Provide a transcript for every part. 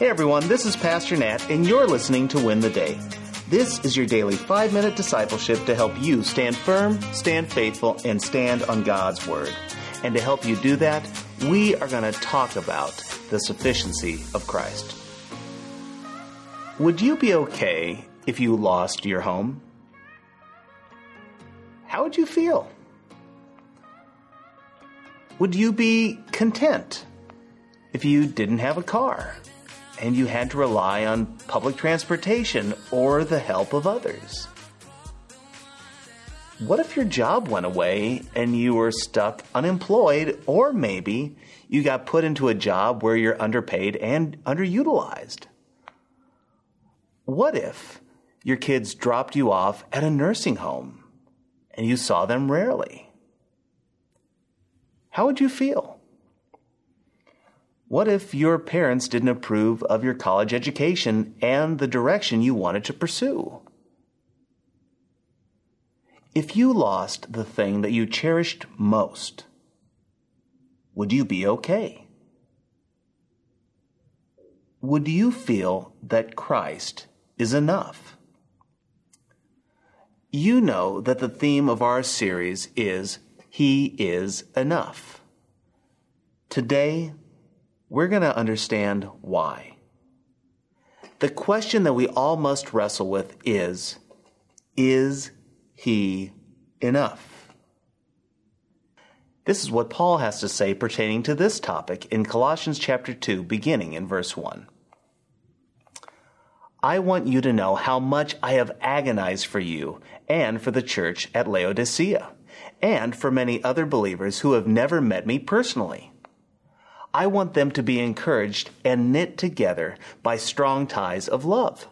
Hey everyone, this is Pastor Nat, and you're listening to Win the Day. This is your daily five minute discipleship to help you stand firm, stand faithful, and stand on God's Word. And to help you do that, we are going to talk about the sufficiency of Christ. Would you be okay if you lost your home? How would you feel? Would you be content if you didn't have a car and you had to rely on public transportation or the help of others? What if your job went away and you were stuck unemployed, or maybe you got put into a job where you're underpaid and underutilized? What if your kids dropped you off at a nursing home and you saw them rarely? How would you feel? What if your parents didn't approve of your college education and the direction you wanted to pursue? If you lost the thing that you cherished most, would you be okay? Would you feel that Christ is enough? You know that the theme of our series is He is enough. Today, we're going to understand why. The question that we all must wrestle with is Is he enough? This is what Paul has to say pertaining to this topic in Colossians chapter 2, beginning in verse 1. I want you to know how much I have agonized for you and for the church at Laodicea, and for many other believers who have never met me personally. I want them to be encouraged and knit together by strong ties of love.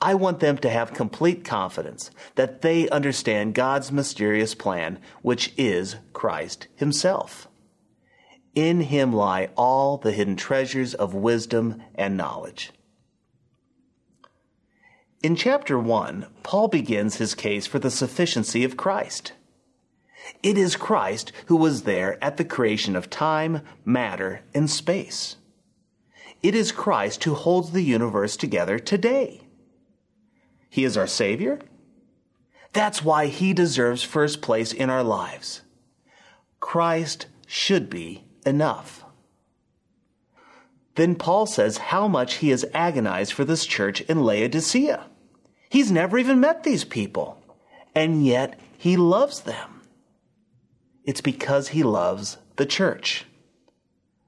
I want them to have complete confidence that they understand God's mysterious plan, which is Christ Himself. In Him lie all the hidden treasures of wisdom and knowledge. In chapter 1, Paul begins his case for the sufficiency of Christ. It is Christ who was there at the creation of time, matter, and space. It is Christ who holds the universe together today. He is our Savior. That's why He deserves first place in our lives. Christ should be enough. Then Paul says how much he has agonized for this church in Laodicea. He's never even met these people, and yet he loves them. It's because he loves the church.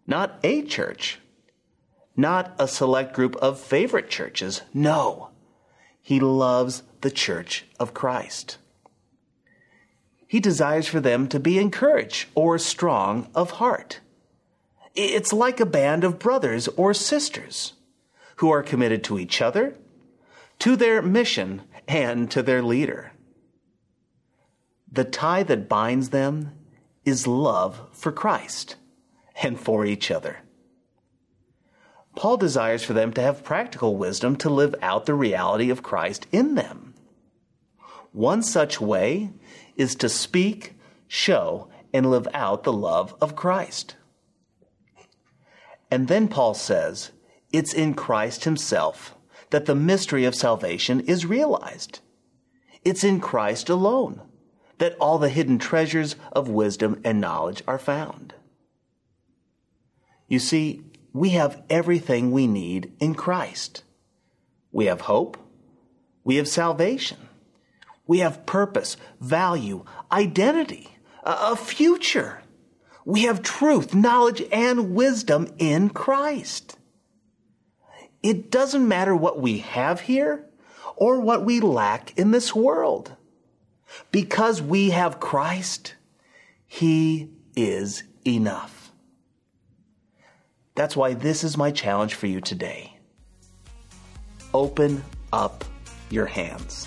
Not a church. Not a select group of favorite churches. No. He loves the church of Christ. He desires for them to be encouraged or strong of heart. It's like a band of brothers or sisters who are committed to each other, to their mission, and to their leader. The tie that binds them is love for Christ and for each other. Paul desires for them to have practical wisdom to live out the reality of Christ in them. One such way is to speak, show, and live out the love of Christ. And then Paul says, it's in Christ himself that the mystery of salvation is realized. It's in Christ alone that all the hidden treasures of wisdom and knowledge are found. You see, we have everything we need in Christ. We have hope. We have salvation. We have purpose, value, identity, a future. We have truth, knowledge, and wisdom in Christ. It doesn't matter what we have here or what we lack in this world. Because we have Christ, He is enough. That's why this is my challenge for you today. Open up your hands.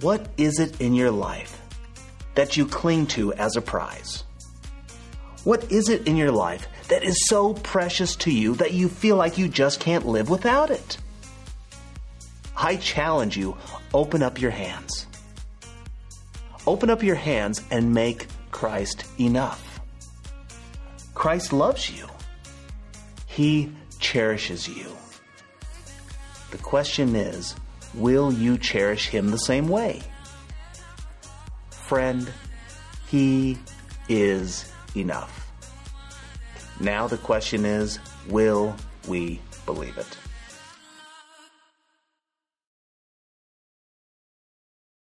What is it in your life that you cling to as a prize? What is it in your life that is so precious to you that you feel like you just can't live without it? I challenge you, open up your hands. Open up your hands and make Christ enough. Christ loves you. He cherishes you. The question is, will you cherish him the same way? Friend, he is enough. Now the question is, will we believe it?